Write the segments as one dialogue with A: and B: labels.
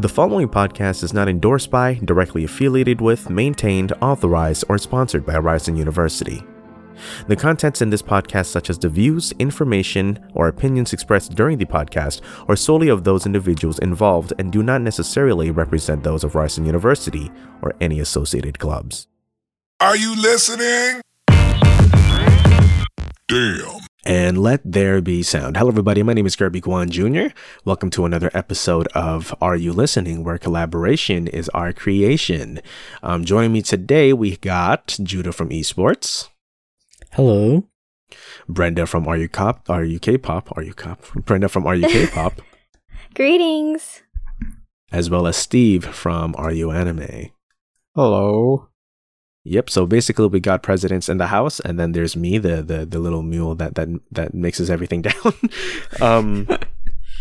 A: The following podcast is not endorsed by, directly affiliated with, maintained, authorized, or sponsored by Ryerson University. The contents in this podcast, such as the views, information, or opinions expressed during the podcast, are solely of those individuals involved and do not necessarily represent those of Ryerson University or any associated clubs.
B: Are you listening? Damn.
A: And let there be sound. Hello, everybody. My name is Kirby Kwan Jr. Welcome to another episode of Are You Listening, where collaboration is our creation. Um, joining me today, we got Judah from Esports,
C: Hello.
A: Brenda from Are You Cop, Are You K-pop, Are You Cop, Brenda from Are You K-pop,
D: Greetings.
A: as well as Steve from Are You Anime.
C: Hello.
A: Yep. So basically, we got presidents in the house, and then there's me, the the the little mule that that that mixes everything down. um,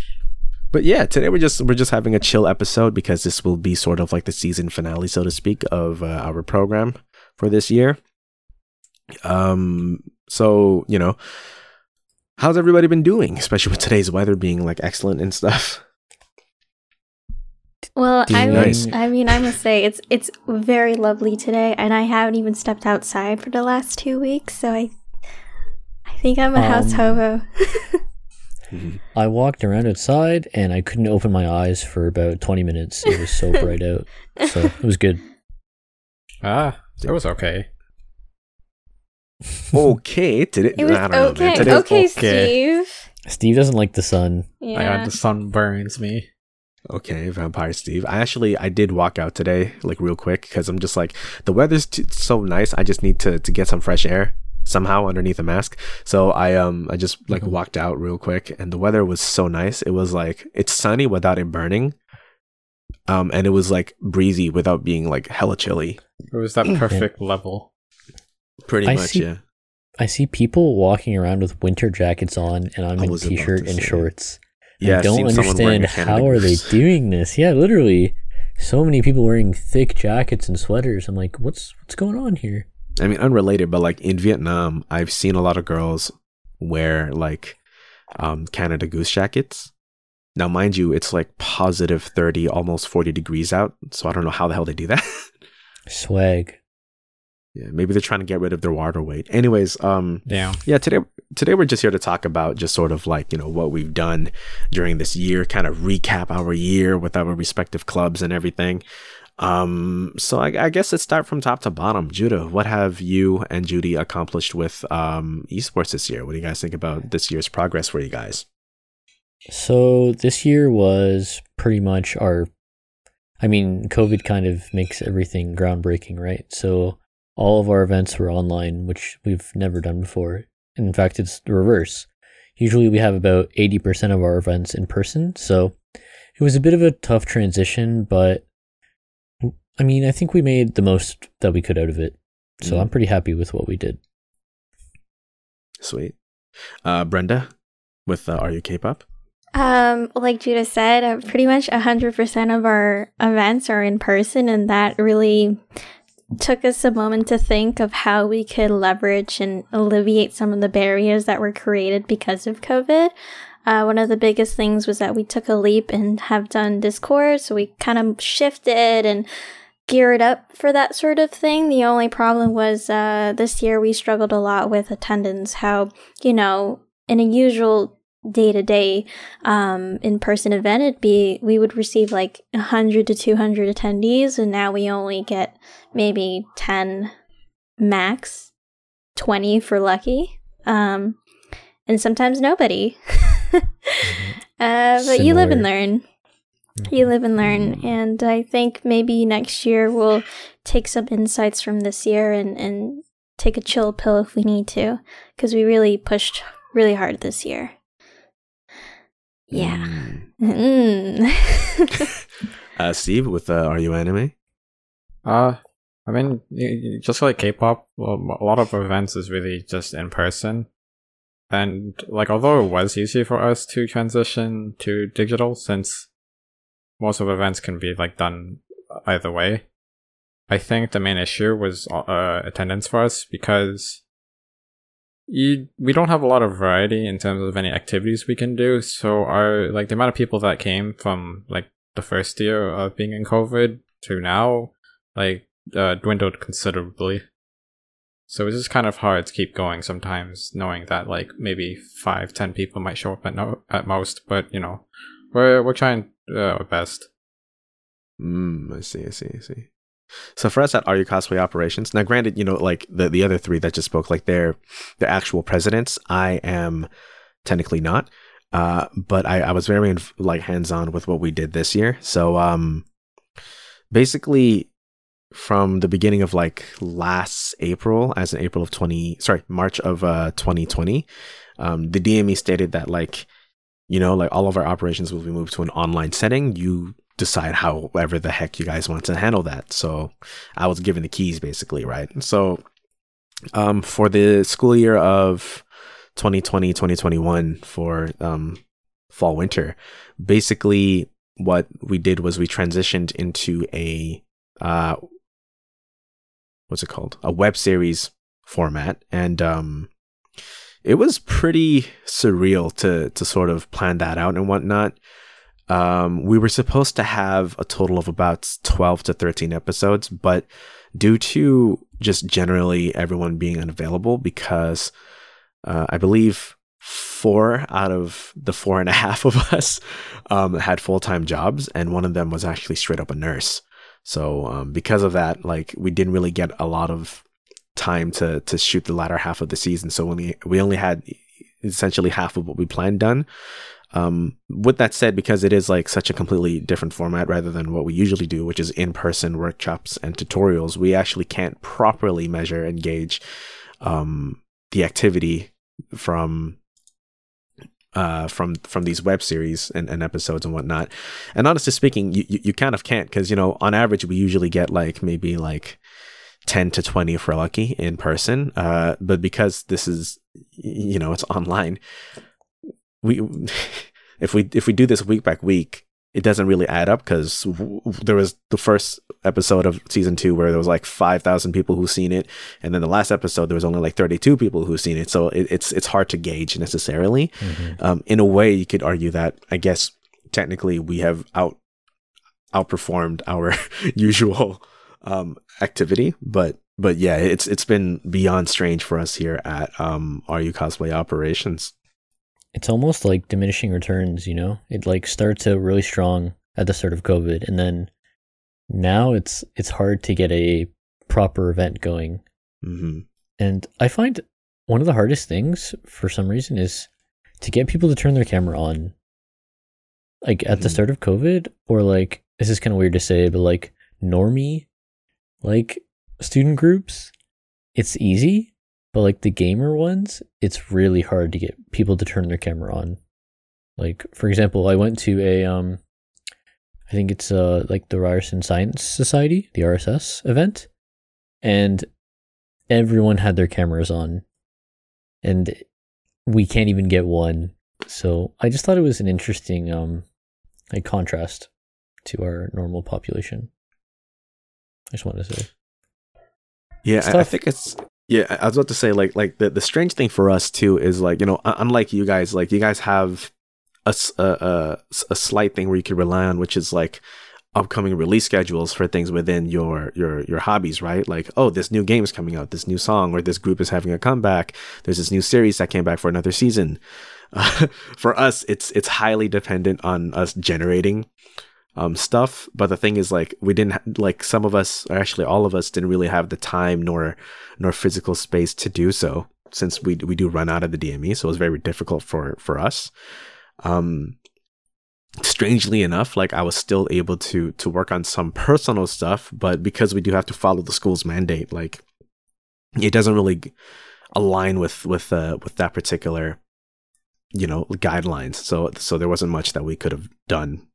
A: but yeah, today we're just we're just having a chill episode because this will be sort of like the season finale, so to speak, of uh, our program for this year. Um. So you know, how's everybody been doing, especially with today's weather being like excellent and stuff.
D: Well, I
C: Doing
D: would. I mean, I must say it's it's very lovely today, and I haven't even stepped outside for the last two weeks, so I I think I'm a house
C: Um,
D: hobo.
C: I walked around outside and I couldn't open my eyes for about 20 minutes. It was so bright out. So it was good.
E: Ah, it was okay.
A: okay, today
D: It was
A: I don't
D: okay,
A: Today's-
D: okay,
E: okay.
D: Steve.
C: Steve doesn't like the sun.
E: I
D: Yeah.
E: got the sun burns me.
A: Okay, Vampire Steve. I actually I did walk out today, like real quick, because I'm just like the weather's t- so nice. I just need to to get some fresh air somehow underneath a mask. So I um I just like
C: Mhm.
A: walked out real quick, and the weather was so nice. It was like it's sunny without it burning, um, and it was like breezy without being like hella chilly.
E: It was that perfect level.
A: Pretty
C: I
A: much,
C: see-
A: yeah.
C: I see people walking around with winter jackets on and I'm in t-shirt and
A: say.
C: shorts.
A: Yeah,
C: I don't
A: seen someone wearing
C: understand how are they doing this. Yeah, literally. So many people wearing thick jackets and sweaters. I'm like, what's what's going on here?
A: I mean, unrelated, but like in Vietnam, I've seen a lot of girls wear like um, Canada Goose jackets. Now, mind you, it's like positive 30, almost 40 degrees out. So I don't know how the hell they do that.
C: Swag.
A: Yeah, maybe they're trying to get rid of their water weight. Anyways, um,
E: Damn.
A: yeah, today today we're just here to talk about just sort of like, you know, what we've done during this year, kind of recap our year with our respective clubs and everything. Um, so I, I guess let's start from top to bottom. Judah, what have you and Judy accomplished with um esports this year? What do you guys think about this year's progress for you guys?
C: So this year was pretty much our I mean, COVID kind of makes everything groundbreaking, right? So all of our events were online, which we've never done before. In fact, it's the reverse. Usually we have about 80% of our events in person. So it was a bit of a tough transition, but I mean, I think we made the most that we could out of it. So
A: Mhm.
C: I'm pretty happy with what we did.
A: Sweet. Uh, Brenda, with uh, Are You K-pop?
D: Um, like Judah said, uh, pretty much hundred percent of our events are in person, and that really took us a moment to think of how we could leverage and alleviate some of the barriers that were created because of COVID. Uh, one of the biggest things was that we took a leap and have done Discord, so we kind of shifted and geared up for that sort of thing. The only problem was uh, this year we struggled a lot with attendance. How you know in a usual day to day um in person event it'd be we would receive like 100 to 200 attendees and now we only get maybe 10 max 20 for lucky um and sometimes nobody. Uh but you live and learn. You live and learn and i think maybe next year we'll take some insights from this year and and take a chill pill if we need to because we really pushed really hard this year yeah
A: Mm.
D: Mm.
A: Uh, Steve, with uh, Are You Anime?
E: Uh, I mean, y- y- just like K-pop, well, a lot of events is really just in person. And like, although it was easy for us to transition to digital, since most of events can be like done either way, I think the main issue was uh, attendance for us because you we don't have a lot of variety in terms of any activities we can do. So our like the amount of people that came from like the first year of being in COVID to now, like uh, dwindled considerably. So it's just kind of hard to keep going sometimes, knowing that like maybe five, ten people might show up at no at most. But you know, we're we're trying uh, our best.
A: Mm, I see, I see, I see. So for us at You Cosplay Operations, now granted, you know, like the, the other three that just spoke, like they're they're actual presidents. I am technically not. Uh, but I, I was very like hands on with what we did this year. So um basically from the beginning of like last April, as in April of twenty sorry, March of uh twenty twenty, um, the DME stated that like, you know, like all of our operations will be moved to an online setting. You decide however the heck you guys want to handle that. So I was given the keys basically, right? So um, for the school year of 2020 2021 for um, fall winter, basically what we did was we transitioned into a uh, what's it called? A web series format and um, it was pretty surreal to to sort of plan that out and whatnot um, we were supposed to have a total of about 12 to 13 episodes, but due to just generally everyone being unavailable, because uh, I believe four out of the four and a half of us um, had full time jobs, and one of them was actually straight up a nurse. So um, because of that, like we didn't really get a lot of time to to shoot the latter half of the season. So we we only had essentially half of what we planned done. Um, with that said, because it is like such a completely different format rather than what we usually do, which is in person workshops and tutorials, we actually can't properly measure and gauge um, the activity from uh, from from these web series and, and episodes and whatnot. And honestly speaking, you, you, you kind of can't because you know on average we usually get like maybe like 10 to 20 if we're lucky in person. Uh, but because this is you know it's online, we if we if we do this week by week, it doesn't really add up because w- there was the first episode of season two where there was like five thousand people who seen it, and then the last episode there was only like thirty two people who seen it. So it, it's it's hard to gauge necessarily. Mm-hmm. Um, in a way, you could argue that I guess technically we have out outperformed our usual um, activity, but but yeah, it's it's been beyond strange for us here at um, You Cosplay Operations
C: it's almost like diminishing returns, you know? It like starts out really strong at the start of COVID and then now it's it's hard to get a proper event going.
A: Mm-hmm.
C: And I find one of the hardest things for some reason is to get people to turn their camera on. Like at mm-hmm. the start of COVID, or like this is kind of weird to say, but like normie, like student groups, it's easy but like the gamer ones, it's really hard to get people to turn their camera on. Like for example, I went to a um I think it's uh like the Ryerson Science Society, the RSS event, and everyone had their cameras on. And we can't even get one. So I just thought it was an interesting um like contrast to our normal population. I just wanted to say.
A: Yeah, I, I think it's yeah, I was about to say like like the the strange thing for us too is like you know unlike you guys like you guys have a a a slight thing where you can rely on which is like upcoming release schedules for things within your your your hobbies right? Like oh this new game is coming out this new song or this group is having a comeback there's this new series that came back for another season. Uh, for us it's it's highly dependent on us generating um, stuff. But the thing is, like, we didn't like some of us, or actually all of us, didn't really have the time nor nor physical space to do so, since we we do run out of the DME. So it was very difficult for for us. Um, strangely enough, like I was still able to to work on some personal stuff, but because we do have to follow the school's mandate, like it doesn't really align with with uh, with that particular you know guidelines so so there wasn't much that we could have done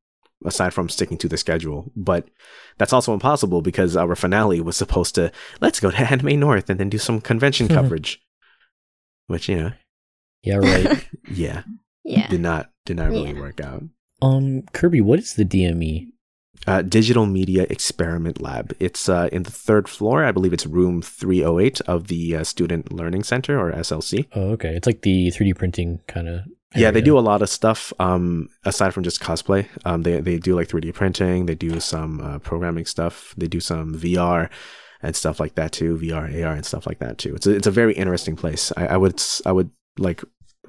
A: aside from sticking to the schedule. But that's also impossible because our finale was supposed to let's go to Anime North and then do some convention coverage, which you know,
C: yeah, right,
A: yeah,
D: yeah,
A: did not did not really yeah. work out.
C: Um, Kirby, what is the DME?
A: Uh, Digital Media Experiment Lab. It's uh, in the third floor. I believe it's room 308 of the uh, Student Learning Center or SLC.
C: Oh, okay. It's like the 3D printing kind of
A: yeah, they do a lot of stuff um, aside from just cosplay. Um, they they do like 3D printing. They do some uh, programming stuff. They do some VR and stuff like that too. VR, AR, and stuff like that too. It's a, it's a very interesting place. I, I would I would like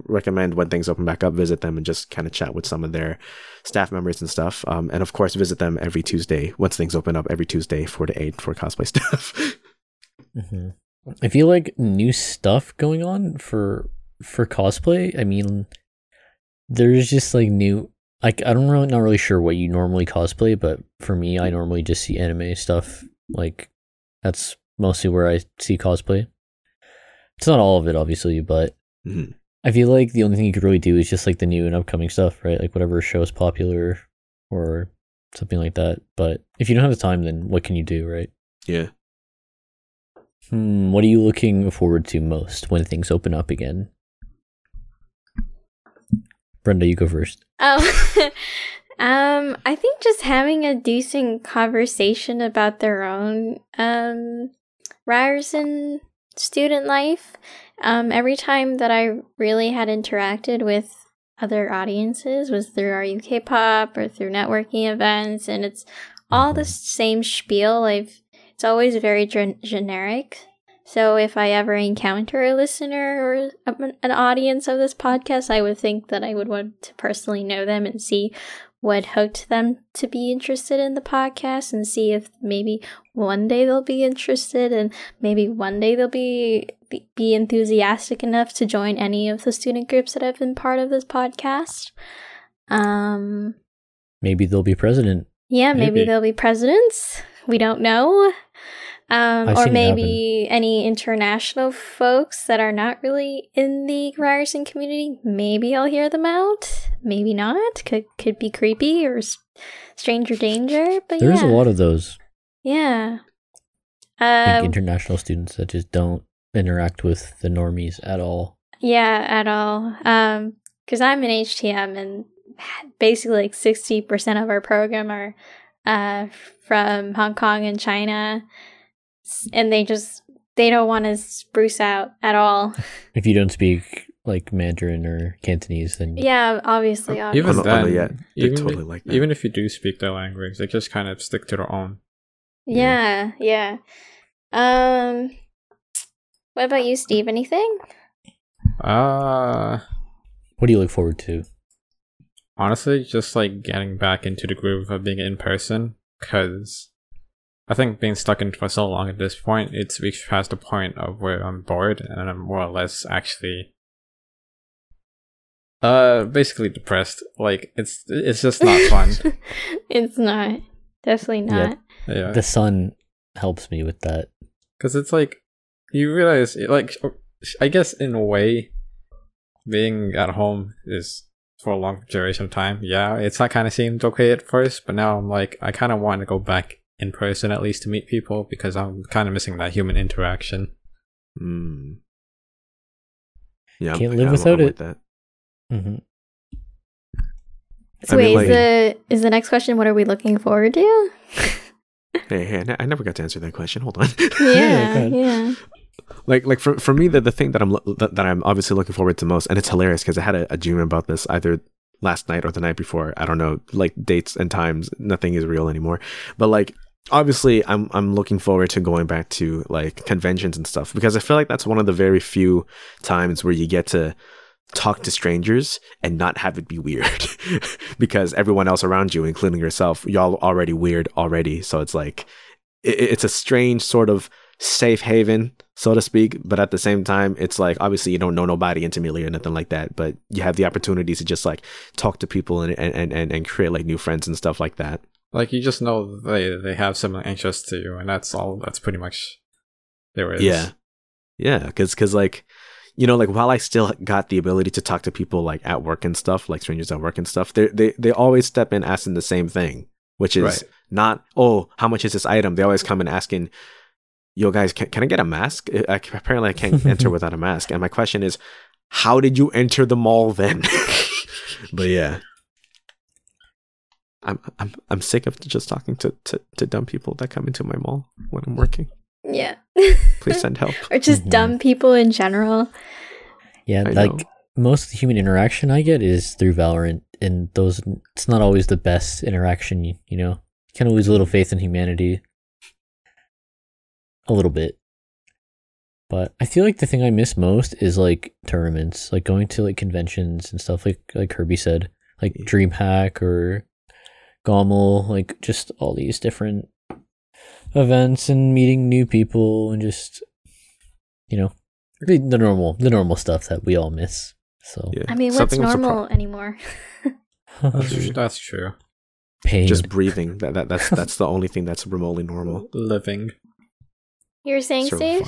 A: recommend when things open back up, visit them and just kind of chat with some of their staff members and stuff. Um, and of course, visit them every Tuesday once things open up. Every Tuesday, four to eight for cosplay stuff.
C: hmm I feel like new stuff going on for for cosplay. I mean, there's just like new. Like I don't really not really sure what you normally cosplay, but for me, I normally just see anime stuff. Like that's mostly where I see cosplay. It's not all of it, obviously, but
A: Mhm.
C: I feel like the only thing you could really do is just like the new and upcoming stuff, right? Like whatever show is popular or something like that. But if you don't have the time, then what can you do, right?
A: Yeah.
C: Hmm, what are you looking forward to most when things open up again? Brenda, you go first.
D: Oh, um, I think just having a decent conversation about their own um Ryerson student life. Um, every time that I really had interacted with other audiences was through our UK pop or through networking events, and it's all the same spiel. I've it's always very gen- generic. So if I ever encounter a listener or an audience of this podcast, I would think that I would want to personally know them and see what hooked them to be interested in the podcast and see if maybe one day they'll be interested and maybe one day they'll be be, be enthusiastic enough to join any of the student groups that have been part of this podcast. Um
C: Maybe they'll be president.
D: yeah, maybe,
C: Maybe.
D: they'll be presidents. We don't know. Um, or maybe any international folks that are not really in the Ryerson community. Maybe I'll hear them out. Maybe not. Could could be creepy or s- stranger danger. But
C: There's
D: yeah,
C: a lot of those
D: yeah.
C: like,
D: Uh,
C: international students that just don't interact with the normies at all.
D: Yeah, at all. Um, because I'm in HTM and basically like sixty percent of our program are uh from Hong Kong and China, and they just they don't want to spruce out at all.
C: If you don't speak like Mandarin or Cantonese, then
D: Yeah, obviously, obviously.
E: Even
A: no, no,
E: then,
A: yeah, they're
E: even,
A: totally like that.
E: even if you do speak their language, they just kind of stick to their own.
D: yeah, yeah. Um, what about you, Steve? Anything?
E: Uh
C: what do you look forward to?
E: honestly, just like getting back into the groove of being in person, because I think being stuck in for so long at this point, it's reached past the point of where I'm bored and I'm more or less actually, uh, basically depressed. Like it's it's just not fun.
D: it's not. Definitely
C: Yeah.
D: not.
E: yeah,
C: The sun helps me with that.
E: because it's like you realize, it, like I guess in a way, being at home is for a long duration of time. Yeah, it's not kind of seemed okay at first, but now I'm like I kind of want to go back in person at least to meet people because I'm kind of missing that human interaction.
A: Mm. Yeah,
C: Can't
A: I'm-
C: live
A: I'm-
C: without
A: I'm with
C: it.
A: That.
C: hmm
D: So
A: I mean,
D: wait,
A: like-
D: is the is the next question? What are we looking forward to?
A: Hey, hey, I never got to answer that question. Hold on.
D: yeah, yeah.
A: like like for for me the, the thing that I'm lo- that, that I'm obviously looking forward to most and it's hilarious because I had a, a dream about this either last night or the night before I don't know like dates and times nothing is real anymore but like obviously I'm I'm looking forward to going back to like conventions and stuff because I feel like that's one of the very few times where you get to talk to strangers and not have it be weird because everyone else around you including yourself y'all already weird already. So it's like it, it's a strange sort of safe haven so to speak but at the same time it's like obviously you don't know nobody intimately or nothing like that but you have the opportunity to just like talk to people and and and, and create like new friends and stuff like that
E: Like you just know they they have similar interests to you, and that's all. That's pretty much there is.
A: Yeah. Yeah, because cause like you know like while I still got the ability to talk to people like at work and stuff, like strangers at work and stuff, they they they always step in asking the same thing, which is
E: Right.
A: not oh how much is this item? They always come in asking, yo guys, can, can I get a mask? I, I- apparently I can't enter without a mask, and my question is, how did you enter the mall then? but yeah. I'm I'm I'm sick of just talking to, to, to dumb people that come into my mall when I'm working.
D: Yeah.
A: Please send help.
D: or just
C: Mhm.
D: dumb people in general.
C: Yeah,
A: I
C: like
A: know.
C: most of the human interaction I get is through Valorant, and those it's not always the best interaction. You, you know, you kind of lose a little faith in humanity, a little bit. But I feel like the thing I miss most is like tournaments, like going to like conventions and stuff. Like like Kirby said, like
A: Yeah.
C: DreamHack or Gommel, like just all these different events and meeting new people and just you know the, the normal the normal stuff that we all miss. So
A: Yeah.
D: I mean, what's
A: Something I'm surpri-
D: normal anymore?
E: That's, that's true.
C: pain.
A: Just breathing. That, that that's that's the only thing that's remotely normal.
E: Living.
D: You were saying, Steve?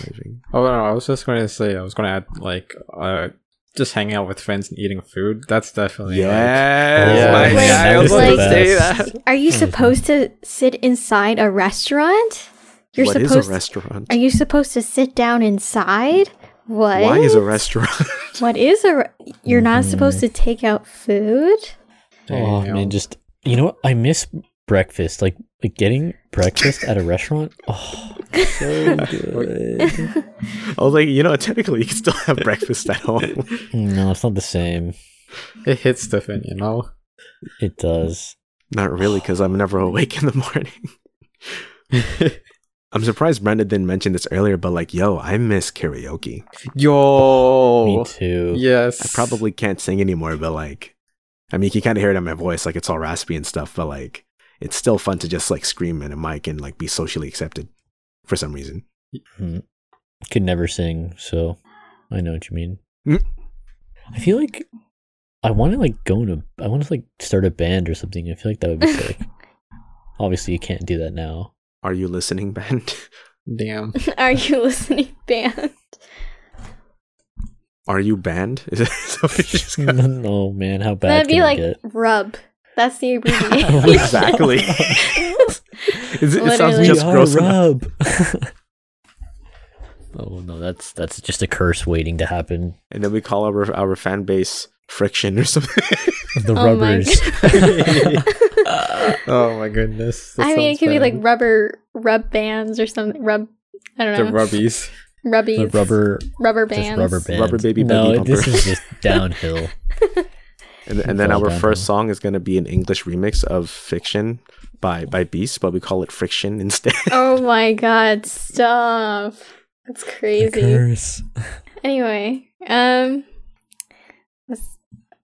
E: Oh no, I was just going to say I was going to add like uh, just hanging out with friends and eating food. That's definitely like,
A: Yes, my
D: that
A: I was
D: was
A: about
D: the
A: to say
C: best.
A: that.
D: Are you hmm. supposed to sit inside a restaurant? You're
A: What is
D: supposed.
A: a restaurant?
D: Are you supposed to sit down inside? What?
A: Why is a restaurant?
D: What is a? re- You're not mm-hmm. supposed to take out food.
C: oh man, just you know what? I miss breakfast. Like like getting breakfast at a restaurant. Oh, so good.
A: I was like, you know, technically you can still have breakfast at home.
C: no, it's not the same.
E: it hits different, you know.
C: It does.
A: Not really, because I'm never awake in the morning. I'm surprised Brenda didn't mention this earlier, but like, yo, I miss karaoke.
E: Yo,
C: Me too.
E: Yes,
A: I probably can't sing anymore, but like, I mean, you can kind of hear it in my voice, like it's all raspy and stuff, but like, it's still fun to just like scream in a mic and like be socially accepted for some reason.
C: Mhm. Could never sing, so I know what you mean.
A: Mm.
C: I feel like I want to like go to. I want to like start a band or something. I feel like that would be sick. Obviously, you can't do that now.
A: Are you listening, band?
E: Damn.
D: Are you listening, band?
A: Are you banned? Is that what you just got?
C: no man, how bad
D: That'd
C: can
D: be
C: it
D: like
C: get?
D: rub. That's the abbreviation.
A: exactly. Is it, it sounds just
C: We
A: gross enough.
C: rub. oh no, that's that's just a curse waiting to happen.
A: And then we call our our fan base friction or something.
C: The
D: Oh my
C: rubbers.
E: oh my goodness. that
D: I mean, it
E: sounds
D: could be like rubber rub bands or something. Rub. I don't know.
E: the rubbies.
D: Rubbies.
C: the rubber,
D: Rubber bands.
C: rubber band.
A: Rubber baby
C: No,
A: buggy
C: this is just downhill.
A: And, and then our
C: downhill.
A: first song is going to be an English remix of Fiction by by Beast, but we call it Friction instead.
D: Oh my god! Stop. That's crazy.
C: curse.
D: Anyway, um, let's,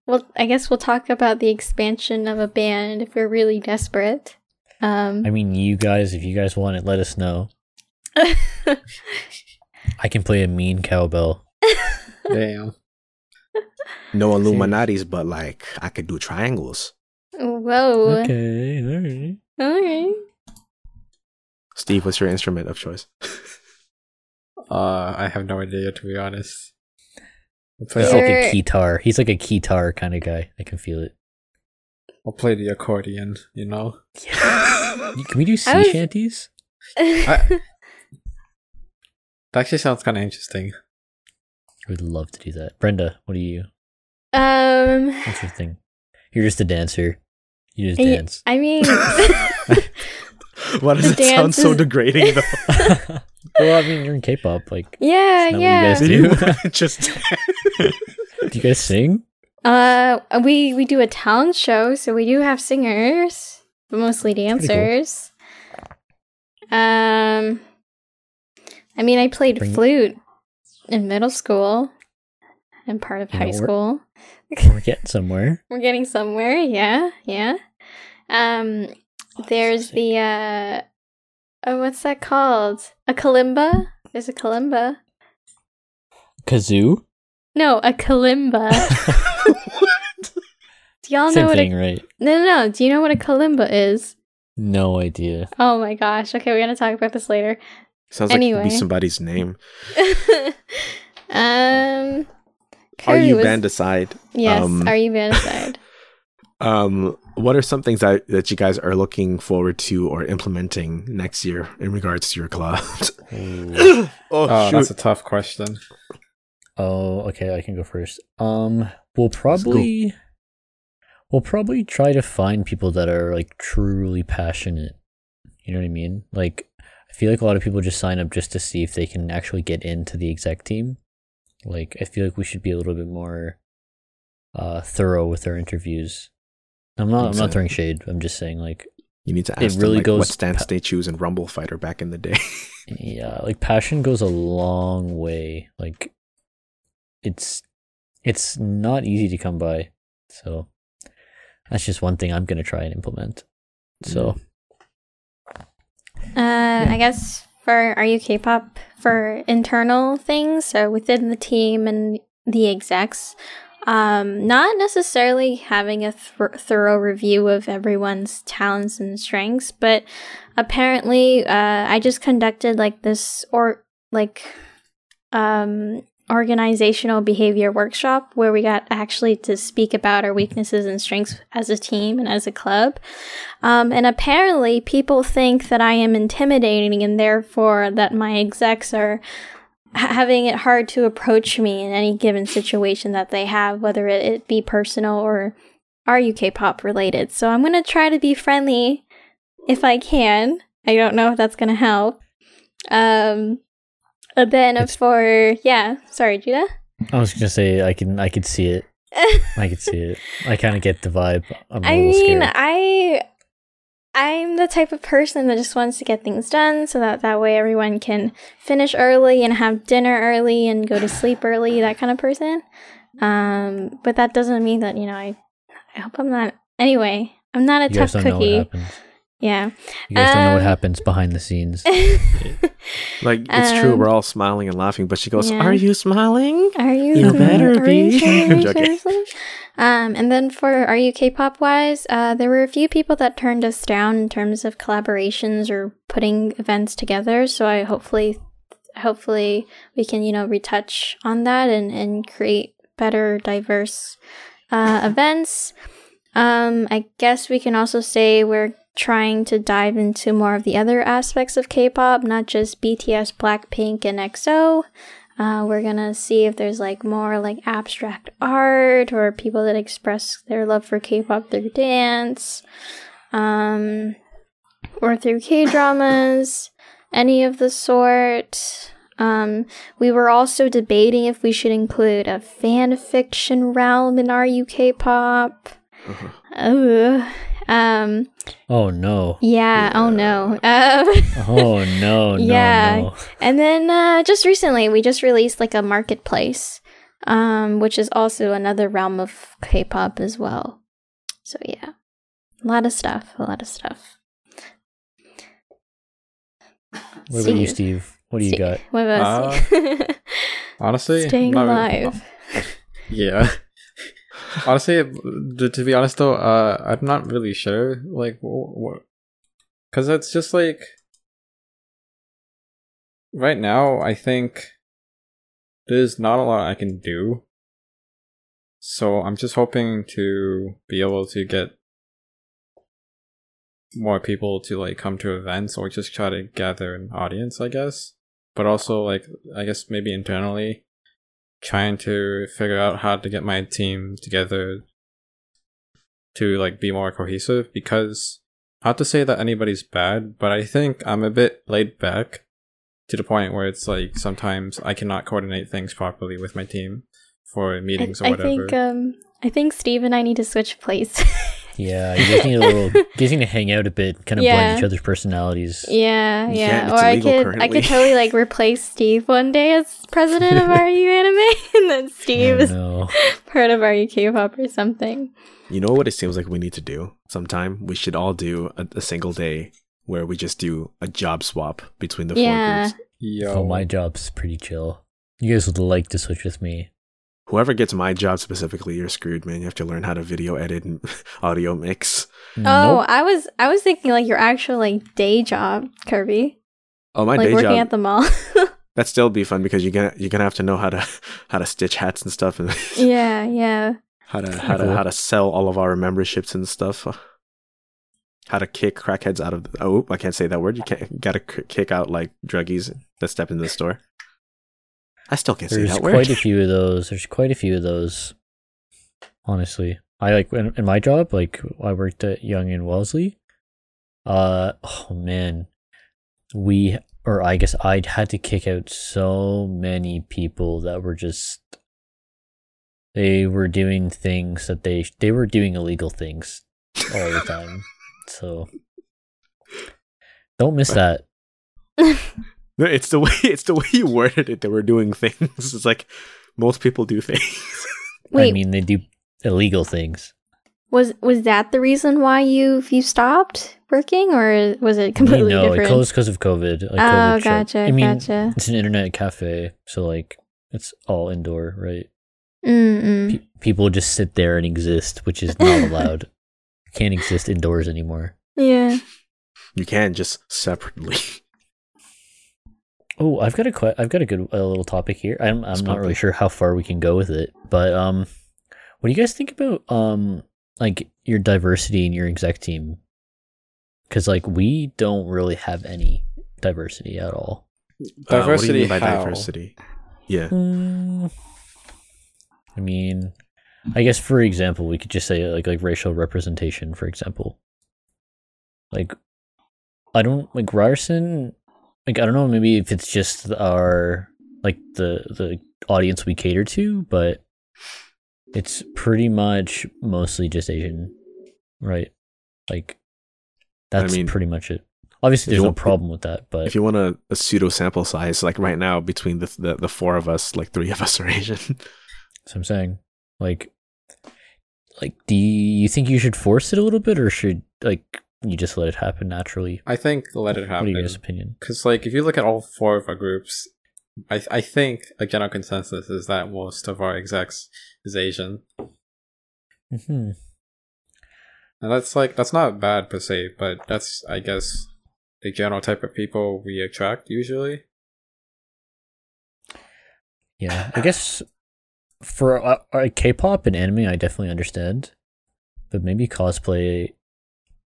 D: well, I guess we'll talk about the expansion of a band if we're really desperate. Um,
C: I mean, you guys, if you guys want it, let us know. I can play a mean cowbell.
E: Damn.
A: No Illuminatis, but like I could do triangles.
D: whoa.
C: Okay, alright.
D: Okay.
A: Steve, what's your instrument of choice?
E: Uh, I have no idea to be honest. I'll play,
C: He's like a
D: You're-
C: guitar. He's like a guitar kind of guy. I can feel it.
E: I'll play the accordion. You know.
C: Can we do sea
D: I was-
C: shanties?
E: I- That actually sounds kind of interesting.
C: I would love to do that. Brenda, what do you?
D: um,
C: What's your thing? You're just a dancer. You just
D: I,
C: dance.
D: I mean,
A: Why does it sound
D: dance
A: so degrading though?
C: well, I mean, you're in K-pop. Like,
D: yeah,
C: Isn't what you
D: yeah.
C: guys
A: Do you just
C: do you guys sing?
D: Uh, we we do a talent show, so we do have singers, but mostly
C: pretty cool.
D: dancers. Um, I mean, I played
C: Bring-
D: flute in middle school and part of
C: You
D: high
C: know, we're-
D: school.
C: We're getting somewhere.
D: We're getting somewhere, yeah, yeah. Um, there's the uh, oh, what's that called? A kalimba. There's a kalimba.
C: Kazoo.
D: No, a kalimba. Do y'all know
C: Same
D: what
C: thing,
D: a
C: right?
D: no no no? Do you know what a kalimba is?
C: No idea.
D: Oh my gosh. Okay, we're gonna talk about this later.
A: Sounds like it could be somebody's name.
D: um,
A: Are you
D: was-
A: band aside?
D: Yes.
A: Um,
D: are you band aside?
A: Um, what are some things that, that you guys are looking forward to or implementing next year in regards to your clubs?
C: Ooh.
A: oh,
E: Oh, that's a tough question.
C: Oh, okay, I can go first. Um, we'll probably we'll probably try to find people that are like truly passionate. You know what I mean? Like I feel like a lot of people just sign up just to see if they can actually get into the exec team. Like I feel like we should be a little bit more uh, thorough with our interviews. I'm not. I'm not throwing shade. I'm just saying like
A: You need to
C: It
A: ask
C: really
A: them like,
C: goes
A: what stance
C: pa-
A: they choose in Rumble Fighter back in the day.
C: yeah, like passion goes a long way. Like it's it's not easy to come by. So that's just one thing I'm gonna try and implement. So
D: Uh, I guess for Are You K-pop for internal things, so within the team and the execs, um, not necessarily having a thr thorough review of everyone's talents and strengths, but apparently, uh, I just conducted like this or like um organizational behavior workshop where we got actually to speak about our weaknesses and strengths as a team and as a club. Um, and apparently, people think that I am intimidating, and therefore that my execs are ha- having it hard to approach me in any given situation that they have, whether it, be personal or are you K-pop related. So I'm gonna try to be friendly if I can. I don't know if that's gonna help. Um, and then
C: It's-
D: for yeah, sorry, Judah.
C: I was gonna say I can I could see it. I could see it. I kind of get the vibe. I'm a
D: I mean,
C: scared.
D: I I'm the type of person that just wants to get things done so that that way everyone can finish early and have dinner early and go to sleep early, that kind of person. Um, but that doesn't mean that, you know, I I hope I'm not anyway, I'm not a
C: You
D: tough
C: don't know what
D: cookie.
C: Happens.
D: Yeah.
C: You guys don't know what
D: Um,
C: happens behind the scenes.
A: like it's true,
D: Um,
A: we're all smiling and laughing, but she goes,
D: yeah.
A: "Are you smiling?"
D: Are you?
A: You better
D: are you
A: be.
D: Are you
A: joking.
D: seriously? Um, and then for Are You K-pop wise, uh, there were a few people that turned us down in terms of collaborations or putting events together. So I hopefully, hopefully we can you know retouch on that and and create better, diverse uh, events. Um, I guess we can also say we're trying to dive into more of the other aspects of K-pop, not just BTS, Blackpink, and EXO. Uh, we're gonna see if there's like more like abstract art or people that express their love for K-pop through dance, um, or through K-dramas, any of the sort. Um, we were also debating if we should include a fan fiction realm in our UK pop.
A: Uh-huh.
D: Ugh. Um,
C: Oh no.
D: yeah, oh no. Um,
C: Oh no, no,
D: Yeah.
C: no.
D: and then uh, just recently, we just released like a marketplace, um, which is also another realm of K-pop as well. So yeah, a lot of stuff, a lot of stuff.
C: What about you, Steve? What do you
D: Steve,
C: got?
D: What about Steve?
E: Honestly,
D: Staying
E: not-
D: alive.
E: Yeah. Honestly, to, be honest though, uh, I'm not really sure. Like, what? Because it's just like right now. I think there's not a lot I can do. So I'm just hoping to be able to get more people to like come to events or just try to gather an audience, I guess. But also like I guess maybe internally trying to figure out how to get my team together to like be more cohesive because not to say that anybody's bad, but I think I'm a bit laid back to the point where it's like sometimes I cannot coordinate things properly with my team for
D: I,
E: meetings or
D: I think um, I think Steve and I need to switch places.
C: Yeah, you guys need a little. You guys need to hang out a bit, kind of
D: Yeah.
C: blend each other's personalities.
D: Yeah,
A: You
D: yeah.
A: can't,
D: Or I
A: illegal
D: could I could totally like replace Steve one day as president of RU Anime, and then Steve
C: Oh,
D: is part of RU K-pop or something.
A: You know what it seems like we need to do sometime? We should all do a, a single day where we just do a job swap between the
D: Yeah.
A: four groups.
E: Yo,
C: Oh, my job's pretty chill. You guys would like to switch with me.
A: Whoever gets my job specifically, you're screwed, man. You have to learn how to video edit and audio mix.
D: Mm, oh,
C: Nope.
D: I was I was thinking like your actual like day job, Kirby,
A: Oh, my
D: like
A: day
D: working
A: job.
D: at the mall.
A: That'd still be fun because you're gonna you're gonna have to know how to how to stitch hats and stuff and
D: yeah, yeah.
A: how to how to how to sell all of our memberships and stuff. How to kick crackheads out of the, oh I can't say that word. You can't gotta kick out like druggies that step into the store. I still can't say
C: There's
A: that
C: quite a few of those. There's quite a few of those. Honestly, I like in, in my job. Like I worked at Yonge and Wellesley. Uh oh man, we or I guess I had to kick out so many people that were just they were doing things that they they were doing illegal things all the time. so don't miss that.
A: No, It's the way it's the way you worded it that we're doing things. It's like most people do things.
D: Wait,
C: I mean, they do illegal things.
D: was was that the reason why you you stopped working, or was it completely different?
C: no,
D: different?
C: it closed because of COVID. Like,
D: oh,
C: COVID shut-
D: gotcha,
C: I mean,
D: gotcha.
C: it's an internet cafe, so like it's all indoor, right? Pe- people just sit there and exist, which is not allowed. Can't exist indoors anymore.
D: Yeah.
A: you can just separately.
C: Oh, I've got a que- I've got a good a little topic here. I'm I'm not really sure how far we can go with it, but um, what do you guys think about um like your diversity in your exec team? Because like we don't really have any diversity at all.
A: Uh, what do you
E: Diversity
A: mean by
E: how?
A: diversity? Yeah.
C: Mm, I mean, I guess for example, we could just say like like racial representation, for example. Like, I don't like Ryerson. Like I don't know, maybe if it's just our like the the audience we cater to, but it's pretty much mostly just Asian, right? Like that's
A: mean,
C: pretty much it. Obviously, there's no
A: want-
C: problem with that, but
A: If you want a, a pseudo sample size, like right now, between the, the the four of us, like three of us are Asian.
C: So I'm saying, like, like, do you think you should force it a little bit, or should like you just let it happen naturally?
E: I think let it happen.
C: What are your opinion?
E: Because like if you look at all four of our groups, I I think a general consensus is that most of our execs is Asian,
C: hmm
E: and that's like that's not bad per se, but that's I guess the general type of people we attract usually.
C: Yeah, I guess for uh, uh, K-pop and anime, I definitely understand, but maybe cosplay.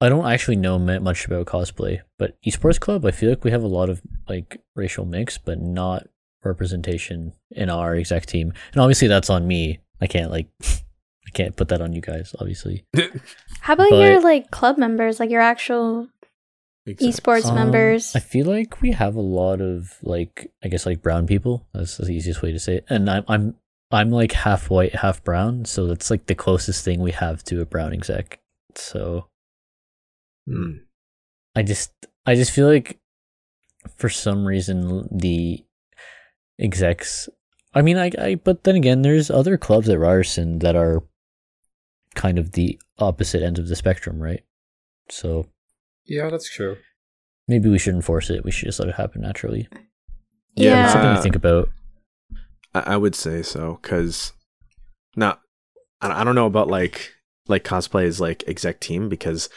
C: I don't actually know much about cosplay, but esports club, I feel like we have a lot of like racial mix, but not representation in our exec team. And obviously, that's on me. I can't like, I can't put that on you guys. Obviously,
D: How about
C: But-
D: your like club members, like your actual esports
C: Um,
D: members?
C: I feel like we have a lot of like I guess like brown people. That's the easiest way to say it. And I'm I'm I'm like half white, half brown, so that's like the closest thing we have to a brown exec. So
A: Mm.
C: I just I just feel like for some reason the execs I mean I, I but then again there's other clubs at Ryerson that are kind of the opposite end of the spectrum, right? So
E: Yeah, that's true.
C: maybe we shouldn't force it. We should just let it happen naturally.
A: Yeah,
C: Something
A: Uh,
C: to think about.
A: I, I would say so because now I, I don't know about like like cosplay is like exec team because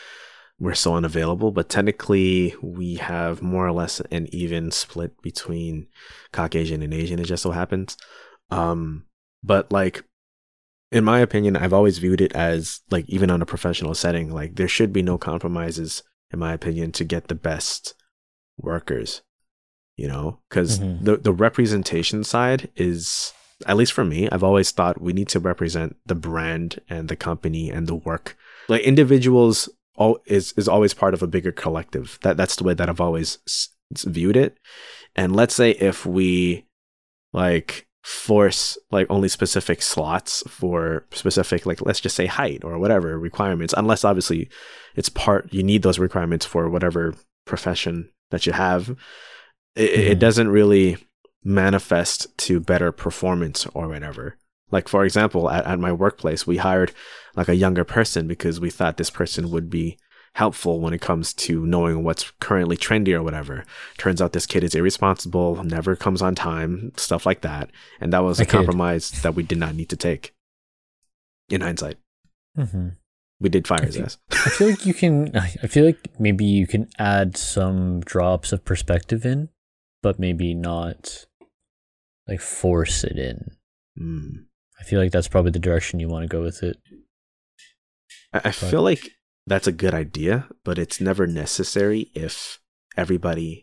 A: we're so unavailable, but technically we have more or less an even split between Caucasian and Asian. It just so happens. Um, but like in my opinion, I've always viewed it as like even on a professional setting, like there should be no compromises, in my opinion, to get the best workers. You know, because
C: Mhm.
A: the the representation side is at least for me, I've always thought we need to represent the brand and the company and the work. Like individuals all is is always part of a bigger collective. That that's the way that I've always s- viewed it. And let's say if we like force like only specific slots for specific like let's just say height or whatever requirements unless obviously it's part you need those requirements for whatever profession that you have it, it
C: Mhm.
A: doesn't really manifest to better performance or whatever like for example at, at my workplace we hired like a younger person because we thought this person would be helpful when it comes to knowing what's currently trendy or whatever turns out this kid is irresponsible never comes on time stuff like that and that was
C: A
A: a compromise that we did not need to take in hindsight
C: Mm-hmm.
A: we did fire his ass
C: I feel like you can. I feel like maybe you can add some drops of perspective in, but maybe not like force it in.
A: Mm.
C: I feel like that's probably the direction you want to go with it.
A: I, I feel like that's a good idea but it's never necessary if everybody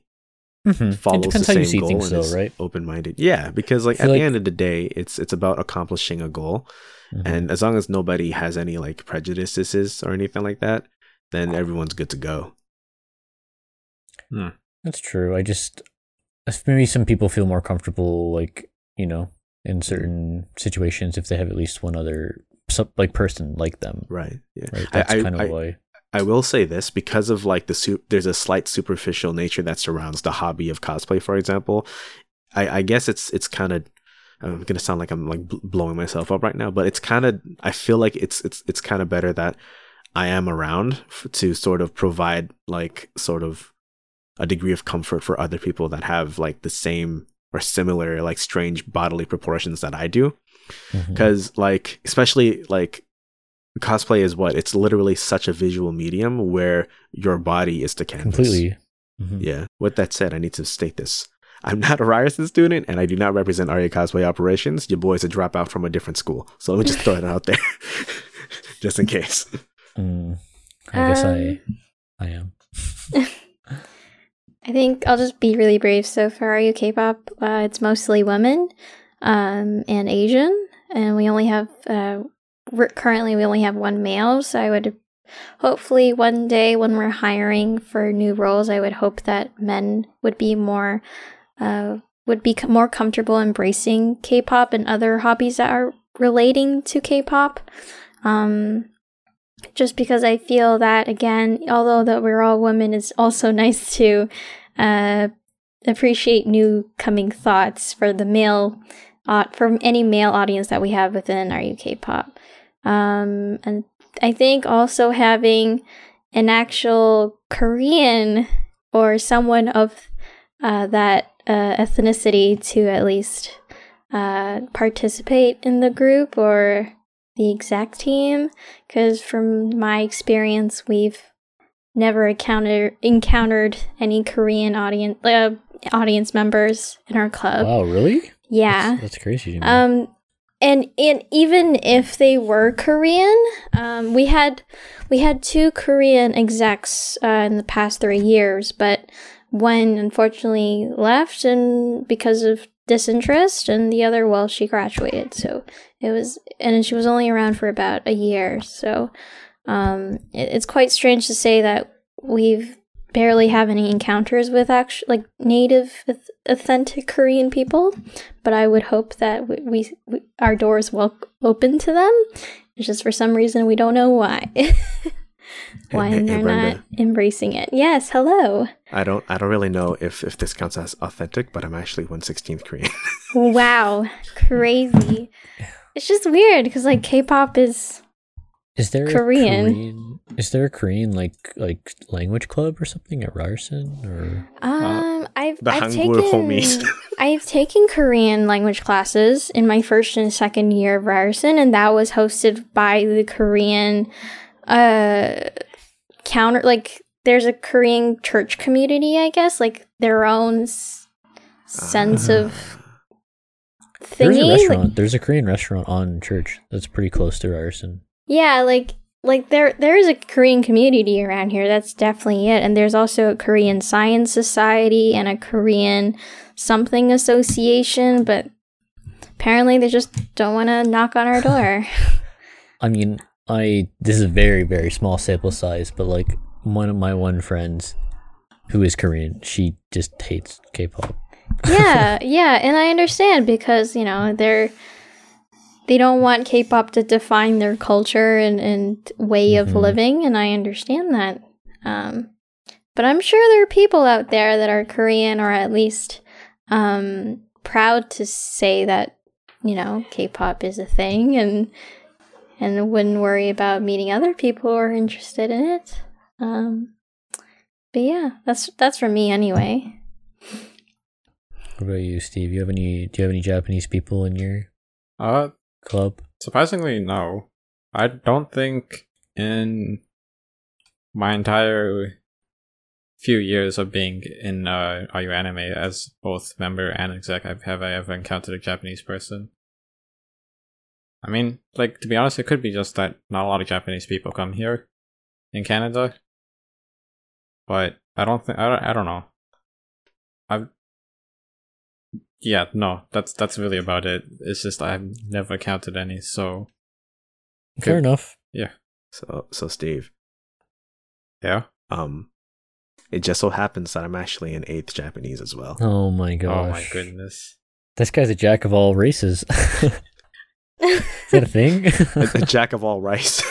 C: Mm-hmm.
A: follows the same
C: see
A: goal
C: things,
A: and
C: though,
A: is
C: right?
A: open-minded yeah because like at
C: feel
A: the end of the day it's it's about accomplishing a goal
C: Mhm.
A: and as long as nobody has any like prejudices or anything like that then everyone's good to go
C: That's true. I just maybe some people feel more comfortable, like you know, in certain situations if they have at least one other sub, like person like them.
A: Right. Yeah.
C: Right. That's
A: I-
C: kind of
A: I-
C: why.
A: I will say this because of like the su- there's a slight superficial nature that surrounds the hobby of cosplay. For example, I, I guess it's it's kind of I'm gonna sound like I'm like blowing myself up right now, but it's kind of I feel like it's it's it's kind of better that I am around f- to sort of provide like sort of a degree of comfort for other people that have like the same or similar like strange bodily proportions that I do. Because like especially like cosplay is what? It's literally such a visual medium where your body is the canvas.
C: Completely. Mhm.
A: yeah. With that said i need to state this. I'm not a ryerson student and i do not represent Are You cosplay operations. Your boy's a dropout from a different school. So let me just throw it out there just in case.
C: Mm, I guess I
D: Um,
C: I am.
D: I think I'll just be really brave. So for RU K-pop, uh, it's mostly women um, and Asian, and we only have uh, currently we only have one male. So I would hopefully one day when we're hiring for new roles, I would hope that men would be more uh, would be more comfortable embracing K-pop and other hobbies that are relating to K-pop. Um, just because I feel that again, although that we're all women, it's also nice to uh, appreciate new coming thoughts for the male, uh, from any male audience that we have within our UK pop. Um, and I think also having an actual Korean or someone of uh, that uh, ethnicity to at least uh, participate in the group or the exact team because from my experience we've never encountered encountered any korean audience uh, audience members in our club
C: wow, really?
D: yeah
C: That's, that's crazy to me.
D: um and and even if they were korean um we had we had two korean execs uh, in the past three years but one unfortunately left and because of disinterest and the other well she graduated so it was and she was only around for about a year so um it, it's quite strange to say that we've barely have any encounters with actual like native authentic korean people but i would hope that we, we, we our doors will open to them. It's just for some reason we don't know why why
A: hey, hey,
D: they're
A: Brenda.
D: not embracing it yes hello
A: i don't i don't really know if if this counts as authentic but i'm actually 116th korean
D: wow crazy it's just weird because like k-pop is
C: is there
D: Korean.
C: A Korean? Is there a Korean like like language club or something at Ryerson or?
D: Um, I've
A: the
D: I've
A: Hangul
D: taken
A: homies.
D: I've taken Korean language classes in my first and second year of Ryerson, and that was hosted by the Korean uh counter. Like, there's a Korean church community, I guess, like their own s- sense of
C: There's a restaurant.
D: Like,
C: There's a Korean restaurant on Church that's pretty close to Ryerson.
D: yeah, like like there there is a Korean community around here. That's definitely it. And there's also a Korean Science Society and a Korean something association, but apparently they just don't want to knock on our door.
C: I mean, I this is a very very small sample size, but like one of my one friends who is Korean, she just hates K-pop.
D: yeah, yeah, and I understand because, you know, they're they don't want K-pop to define their culture and, and way of
C: Mhm.
D: living, and I understand that. Um, but I'm sure there are people out there that are Korean or at least um, proud to say that you know K-pop is a thing and and wouldn't worry about meeting other people who are interested in it. Um, but yeah, that's that's for me anyway.
C: What about you, Steve? You have any? Do you have any Japanese people in your
E: Uh,
C: club?
E: surprisingly, no. I don't think in my entire few years of being in uh, Are You Anime as both member and exec, I've, have I ever encountered a Japanese person. I mean, like to be honest, it could be just that not a lot of Japanese people come here in Canada. But I don't think I don't, I don't know. I've yeah, no, that's that's really about it. It's just I've never counted any, so
C: Fair
E: Good.
C: enough. Yeah.
A: So so steve
E: yeah.
A: um it just so happens that i'm actually in eighth japanese as well
C: Oh my gosh.
E: Oh my goodness.
C: This guy's a jack of all races. Is that a thing?
A: a, a jack of all rice.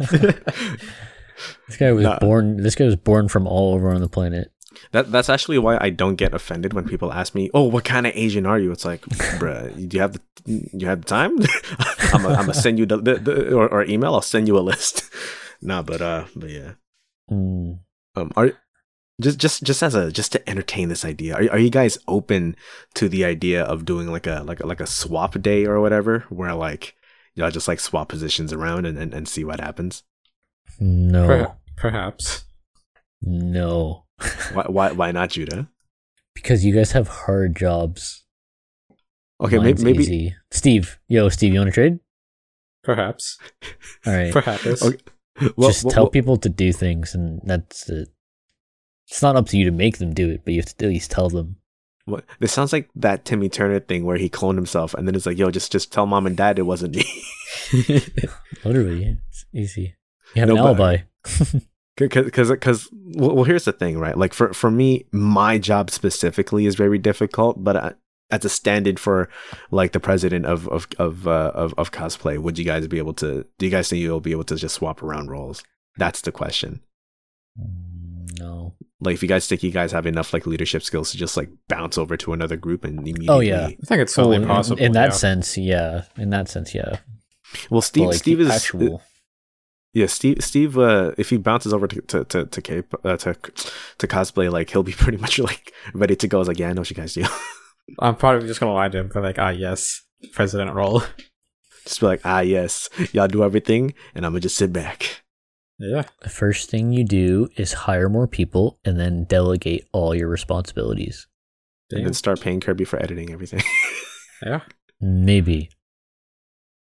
C: this guy was
A: Nah.
C: born. This guy was born from all over on the planet.
A: That that's actually why I don't get offended when people ask me, "Oh, what kind of Asian are you?" It's like, bruh, do you have the you have the time? I'm gonna send you the, the, the or, or email. I'll send you a list. nah, but uh, but yeah.
C: Mm.
A: Um, are just just just as a just to entertain this idea, are are you guys open to the idea of doing like a like a, like a swap day or whatever, where like y'all just like swap positions around and and, and see what happens?
C: No,
E: Per- perhaps.
C: no,
A: Why why why not Judah?
C: because you guys have hard jobs.
A: Okay,
C: Mine's
A: maybe maybe
C: easy. Steve, yo, Steve, you want to trade?
E: Perhaps.
C: All right,
E: Perhaps.
A: Okay. well,
C: just
A: well,
C: tell
A: well,
C: people to do things, and that's it. It's not up to you to make them do it, but you have to at least tell them.
A: What? This sounds like that Timmy Turner thing where he cloned himself and then it's like, yo, just just tell mom and dad it wasn't me.
C: Literally, it's easy. You have
A: No,
C: an alibi.
A: Because because well, here's the thing, right? Like for for me, my job specifically is very difficult, but uh, as a stand-in for like the president of of of, uh, of of cosplay, would you guys be able to? Do you guys think you'll be able to just swap around roles? That's the question.
C: Mm, No.
A: Like if you guys think you guys have enough like leadership skills to just like bounce over to another group and immediately.
C: Oh, yeah.
E: I think it's
C: Oh,
E: certainly
C: in,
E: possible.
C: in that
E: yeah.
C: sense, yeah. In that sense, yeah.
A: Well, Steve
C: like,
A: Steve is
C: actual.
A: Yeah, Steve. Steve, uh, if he bounces over to to to to, Cape, uh, to to cosplay, like he'll be pretty much like ready to go. I was like, yeah, I know what you guys do.
E: I'm probably just gonna lie to him for like, ah, yes, president role.
A: just be like, ah, yes, y'all do everything, and I'm gonna just sit back.
E: Yeah.
C: The first thing you do is hire more people and then delegate all your responsibilities.
A: and then start paying Kirby for editing everything.
E: Yeah.
C: Maybe.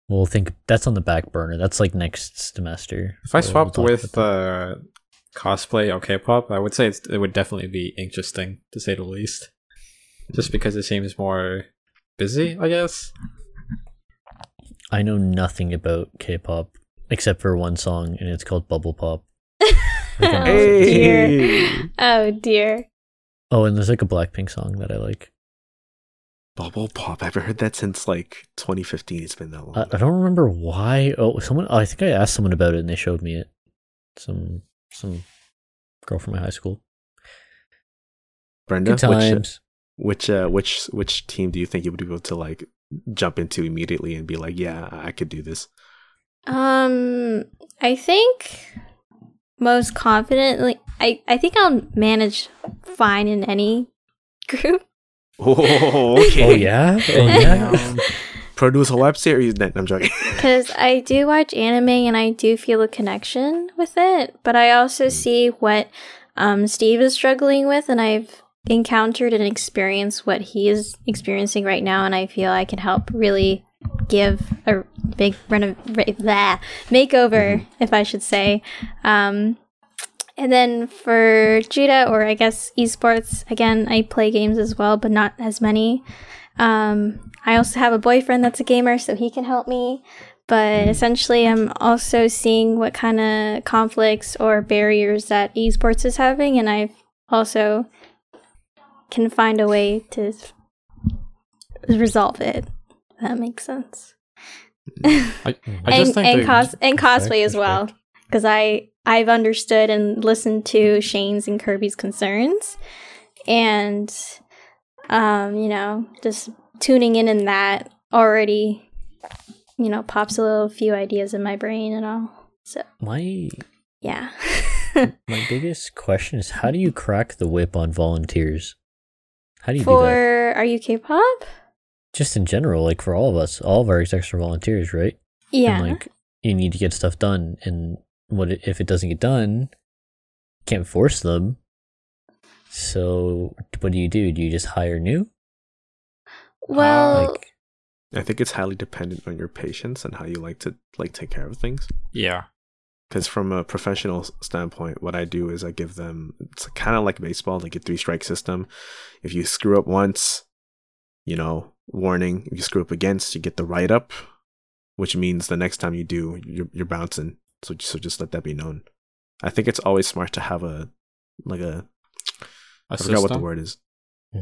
C: We'll think that's on the back burner. That's like next semester.
E: If I
C: So we'll
E: swapped with uh, cosplay or K-pop, I would say it's, it would definitely be interesting to say the least. Just because it seems more busy, I guess.
C: I know nothing about K-pop except for one song, and it's called Bubble Pop.
D: oh
A: Hey!
D: dear. Oh dear.
C: Oh, and there's like a Blackpink song that I like.
A: Bubble pop. I haven't heard that since like 2015. It's been that long.
C: I, I don't remember why. Oh, someone. I think I asked someone about it, and they showed me it. Some some girl from my high school.
A: Brenda,
C: Good
A: which uh,
C: times.
A: which uh, which which team do you think you would be able to like jump into immediately and be like, yeah, I could do this?
D: Um, I think most confidently, I I think I'll manage fine in any group.
A: Oh, okay.
C: Oh yeah. Oh yeah.
E: Damn.
A: Produce a web series. Then I'm joking.
D: Because I do watch anime and I do feel a connection with it, but I also see what um, Steve is struggling with, and I've encountered and experienced what he is experiencing right now, and I feel I can help really give a big renov- re- blah, makeover, if I should say. Um, and then for Judah, or I guess esports, again, I play games as well, but not as many. Um, I also have a boyfriend that's a gamer, so he can help me. But essentially, I'm also seeing what kind of conflicts or barriers that esports is having, and I also can find a way to resolve it. That makes sense.
E: I, I just
D: and
E: think
D: and, cos- and cosplay as well, because I I've understood and listened to Shane's and Kirby's concerns, and um, you know, just tuning in in that already, you know, pops a little few ideas in my brain and all. So
C: My
D: yeah.
C: my biggest question is how do you crack the whip on volunteers? How do you do that?
D: For are you K-pop?
C: Just in general, like for all of us, all of our execs are volunteers, right?
D: Yeah.
C: And like you need to get stuff done, and what if it doesn't get done? Can't force them. So what do you do? Do you just hire new?
D: well,
C: like
A: I think it's highly dependent on your patience and how you like to like take care of things.
E: yeah.
A: Because from a professional standpoint, what I do is I give them it's kind of like baseball, like a three strike system. If you screw up once, you know, warning. If you screw up against, you get the write up, which means the next time you do, you're you're bouncing. So so just let that be known. I think it's always smart to have a like a I
E: A
A: forgot what the word is.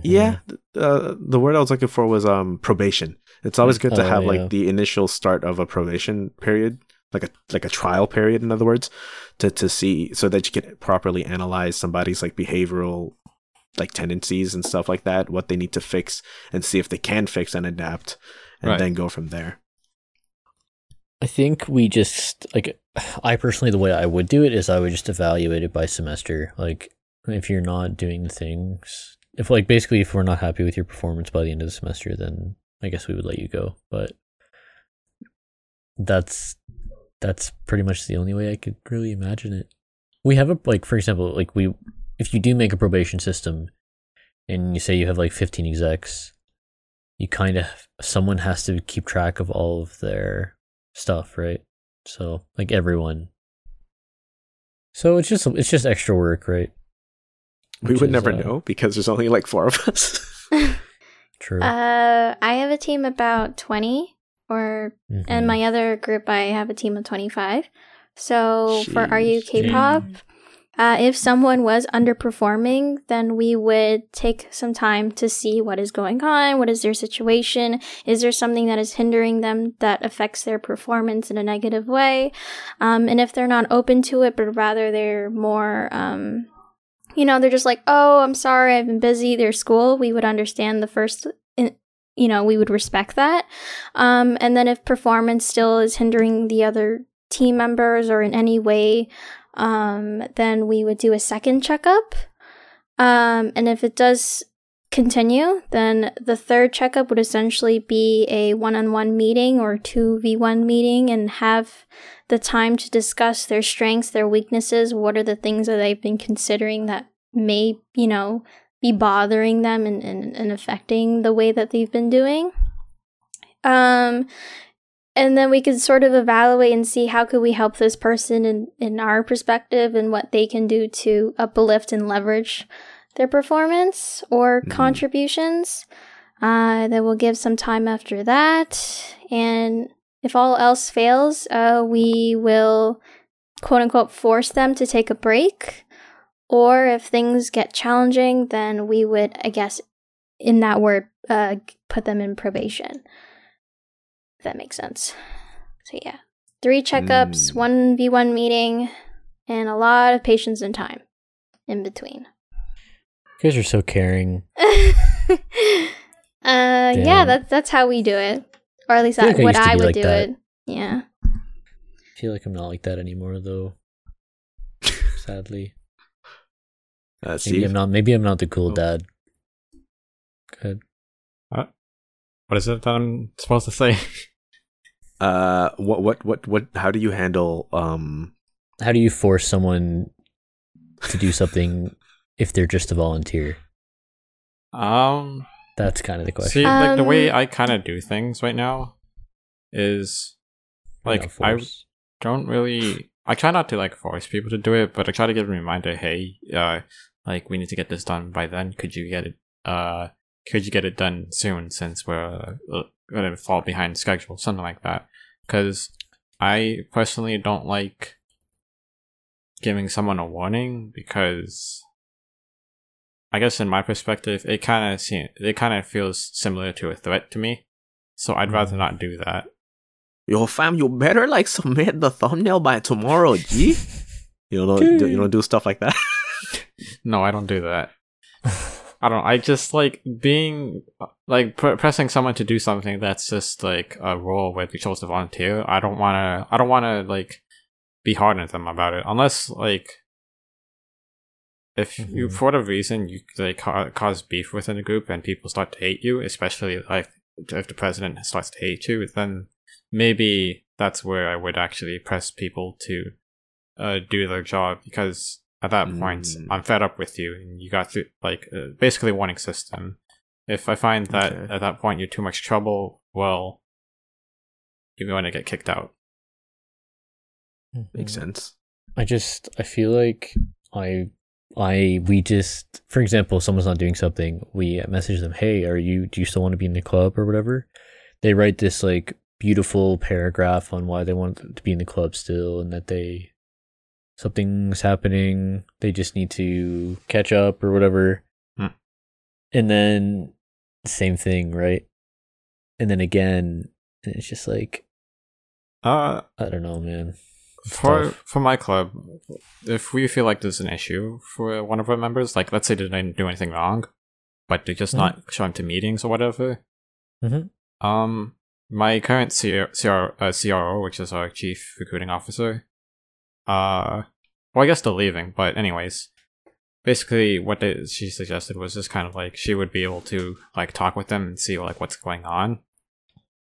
A: Yeah, th- uh, the word I was looking for was um probation. It's always good to
C: Oh,
A: have
C: yeah.
A: like the initial start of a probation period, like a like a trial period, in other words, to to see so that you can properly analyze somebody's like behavioral like tendencies and stuff like that, what they need to fix, and see if they can fix and adapt, and
E: Right.
A: then go from there.
C: I think we just like I personally the way I would do it is I would just evaluate it by semester. Like if you're not doing the things if like basically if we're not happy with your performance by the end of the semester then I guess we would let you go. But that's that's pretty much the only way I could really imagine it. We have a like for example, like we if you do make a probation system and you say you have like 15 execs, you kind of someone has to keep track of all of their stuff, right? So like everyone. So it's just it's just extra work, right?
A: We would
C: is,
A: never
C: uh,
A: know because there's only like four of us.
C: True.
D: Uh, I have a team about 20, or
C: Mhm.
D: and my other group, I have a team of 25. So for Are You
A: Sheesh.
D: Uh, if someone was underperforming, then we would take some time to see what is going on, what is their situation, is there something that is hindering them that affects their performance in a negative way, um, and if they're not open to it, but rather they're more, um, you know, they're just like, oh, I'm sorry, I've been busy. Their school, we would understand the first. In- you know, we would respect that. Um, and then if performance still is hindering the other team members or in any way, um, then we would do a second checkup. Um, and if it does continue, then the third checkup would essentially be a one on one meeting or 2v1 meeting and have the time to discuss their strengths, their weaknesses, what are the things that they've been considering that may, you know, be bothering them and, and, and affecting the way that they've been doing. Um, and then we could sort of evaluate and see how could we help this person in, in our perspective and what they can do to uplift and leverage their performance or
A: Mhm.
D: contributions. Uh, then we'll give some time after that. And if all else fails, uh, we will quote unquote force them to take a break. Or if things get challenging, then we would, I guess, in that word, uh, put them in probation. If that makes sense. So yeah, three checkups,
A: Mm.
D: one v one meeting, and a lot of patience and time in between.
C: You guys are so caring.
D: uh, yeah, that's that's how we do it, or at least
C: I like
D: what
C: used to
D: I would
C: like
D: do
C: that.
D: it. Yeah.
C: I feel like I'm not like that anymore though. Sadly.
A: Uh,
C: Maybe I'm not maybe I'm not the cool
E: Oh.
C: dad. Good.
E: What is it that I'm supposed to say?
A: uh, what what what what? How do you handle um?
C: How do you force someone to do something if they're just a volunteer?
E: Um,
C: That's kind of the question.
E: see, like the way
D: Um,
E: I kind of do things right now is
C: Not
E: like I don't really. I try not to like force people to do it, but I try to give a reminder. Hey, uh, like we need to get this done by then. Could you get it? Uh, could you get it done soon? Since we're uh, gonna fall behind schedule, something like that. Because I personally don't like giving someone a warning because I guess in my perspective, it kind of seems it kind of feels similar to a threat to me. So I'd rather not do that.
A: Yo, fam, you better like submit the thumbnail by tomorrow, G. You don't do, you don't do stuff like that.
E: No, I don't do that. I don't. I just like being like pr- pressing someone to do something that's just like a role where they chose to volunteer. I don't want to. I don't want to like be hard on them about it unless like if you
C: Mhm.
E: for whatever reason you like ca- cause beef within the group and people start to hate you, especially like if the president starts to hate you, then maybe that's where I would actually press people to uh, do their job because at that point
A: Mm.
E: I'm fed up with you and you got to like uh, basically warning system. If I find that
A: Okay.
E: at that point you're too much trouble, well, you're going to get kicked out.
A: Makes
C: Mhm.
A: sense.
C: I just I feel like I I we just for example, someone's not doing something, we message them, "Hey, are you do you still want to be in the club or whatever?" They write this like beautiful paragraph on why they want to be in the club still and that they something's happening, they just need to catch up or whatever.
E: Hmm.
C: and then same thing, right? And then again, it's just like
E: Uh,
C: I don't know, man. It's
E: for
C: tough.
E: for my club, if we feel like there's an issue for one of our members, like let's say they didn't do anything wrong, but they're just
C: Mhm.
E: not showing to meetings or whatever.
C: Mhm.
E: Um, my current CR, CR, uh, CRO, which is our chief recruiting officer, uh, well, I guess they're leaving, but anyways, basically what they, she suggested was just kind of like she would be able to like talk with them and see like what's going on,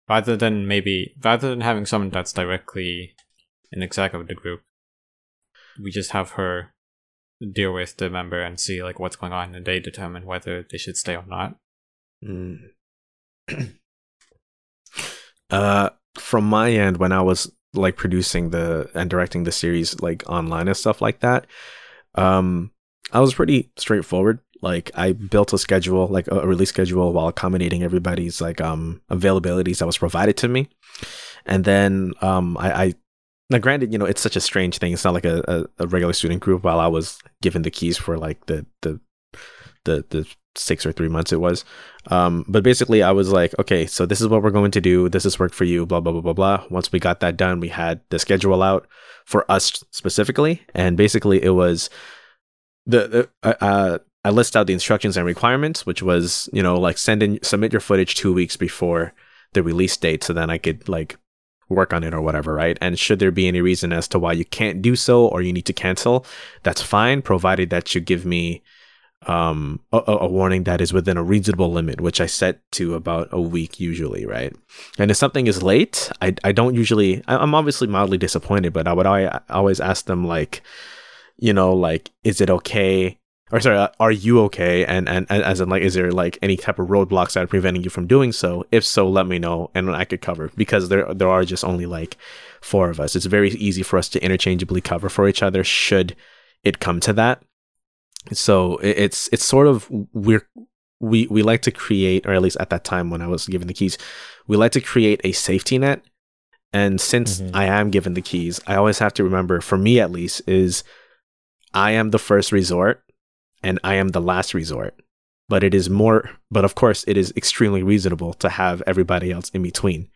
E: rather than maybe rather than having someone that's directly an exec of the group. We just have her deal with the member and see like what's going on, and they determine whether they should stay or not.
A: Mm. uh, from my end, when I was like producing the and directing the series like online and stuff like that, um, I was pretty straightforward. Like I built a schedule, like a, release schedule, while accommodating everybody's like um availabilities that was provided to me, and then um I. I now, granted, you know it's such a strange thing. It's not like a, a, a regular student group. While I was given the keys for like the the the the six or three months it was, um, but basically, I was like, okay, so this is what we're going to do. This is work for you. Blah blah blah blah blah. Once we got that done, we had the schedule out for us specifically, and basically, it was the, the uh, uh, I list out the instructions and requirements, which was you know like send in submit your footage two weeks before the release date, so then I could like work on it or whatever, right? And should there be any reason as to why you can't do so or you need to cancel, that's fine, provided that you give me um a, a warning that is within a reasonable limit which i set to about a week usually right? And if something is late i, I don't usually I- i'm obviously mildly disappointed but i would al- always ask them like you know like is it okay? Or sorry uh, are you okay? And, and and as in like is there like any type of roadblocks that are preventing you from doing so? If so let me know and i could cover because there there are just only like four of us. It's very easy for us to interchangeably cover for each other should it come to that so it's it's sort of we're we we like to create or at least at that time when i was given the keys we like to create a safety net. And since
C: Mhm.
A: i am given the keys i always have to remember for me at least is i am the first resort and i am the last resort. But it is more but of course it is extremely reasonable to have everybody else in between.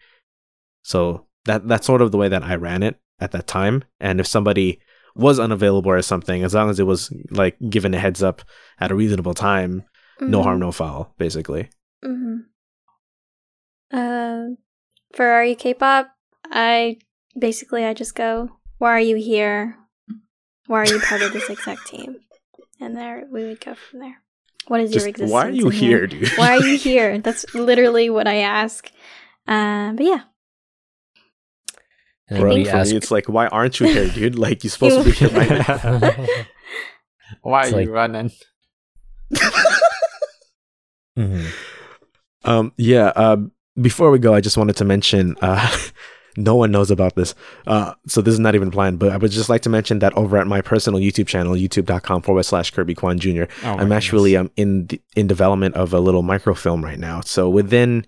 A: So that that's sort of the way that i ran it at that time. And if somebody was unavailable or something as long as it was like given a heads up at a reasonable time no harm no foul basically
D: hmm Uh, for Are You K-pop, I basically I just go, "Why are you here? Why are you part of this exact team?" And there we would go from there. What is your
A: just
D: existence?
A: why are you
D: in
A: here dude
D: Why are you here? That's literally what I ask. Uh, but yeah,
C: And
A: Bro,
C: then we
A: for
C: ask
A: me, it's like why aren't you here dude like you're supposed to be here right now
E: Why
C: It's
E: are
C: like-
E: you running?
C: Mhm.
A: Um, yeah. Uh, before we go, I just wanted to mention. Uh, no one knows about this, uh, so this is not even planned. But I would just like to mention that over at my personal YouTube channel, YouTube.com forward slash Kirby Kwan Jr.
E: Oh
A: I'm actually um in the, in development of a little microfilm right now. So within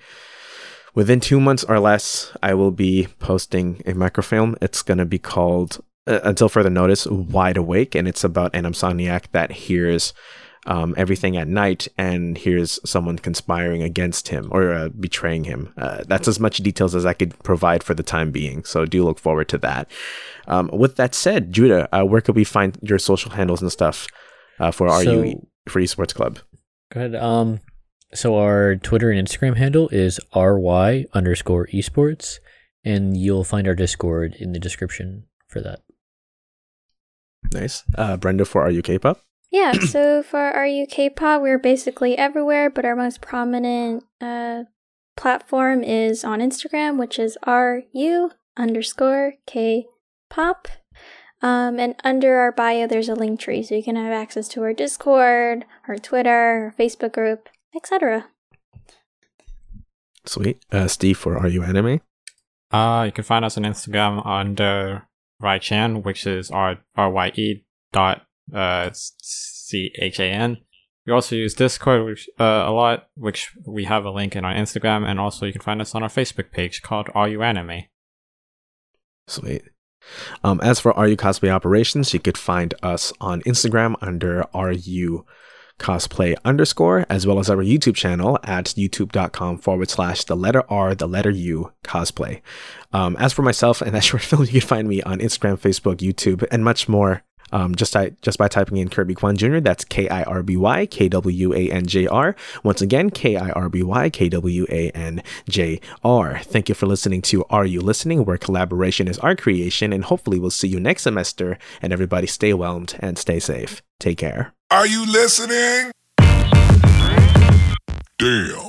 A: within two months or less, I will be posting a microfilm. It's gonna be called uh, until further notice, Wide Awake, and it's about an insomniac that hears um, everything at night and hears someone conspiring against him or uh, betraying him. Uh, that's as much details as I could provide for the time being. So do look forward to that. Um, with that said, Judah, uh, where could we find your social handles and stuff uh, for our
C: So-
A: UE for Esports Club?
C: Go ahead. Um, so our Twitter and Instagram handle is ry underscore esports, and you'll find our Discord in the description for that.
A: Nice. Uh, Brenda for Are You K-pop?
D: yeah. so for Are You K-pop, we're basically everywhere, but our most prominent uh platform is on Instagram, which is RU underscore K pop. Um, and under our bio, there's a link tree, so you can have access to our Discord, our Twitter, our Facebook group, etc.
A: Sweet. Uh, Steve for Are You Anime?
E: Uh, you can find us on Instagram under Rychan, which is R R Y E dot uh C H A N. We also use Discord which, uh, a lot, which we have a link in our Instagram, and also you can find us on our Facebook page called Are You Anime.
A: Sweet. Um, as for Are You Cosplay Operations, you could find us on Instagram under Are You cosplay underscore, as well as our YouTube channel at youtube.com forward slash the letter R, the letter U cosplay. Um, as for myself and that short film, you can find me on Instagram, Facebook, YouTube, and much more um, just I, just by typing in Kirby Kwan Jr. That's K I R B Y K W A N J R. Once again, K I R B Y K W A N J R. Thank you for listening to Are You Listening? Where collaboration is our creation, and hopefully we'll see you next semester. And everybody, stay whelmed and stay safe. Take care.
B: Are you listening? Damn.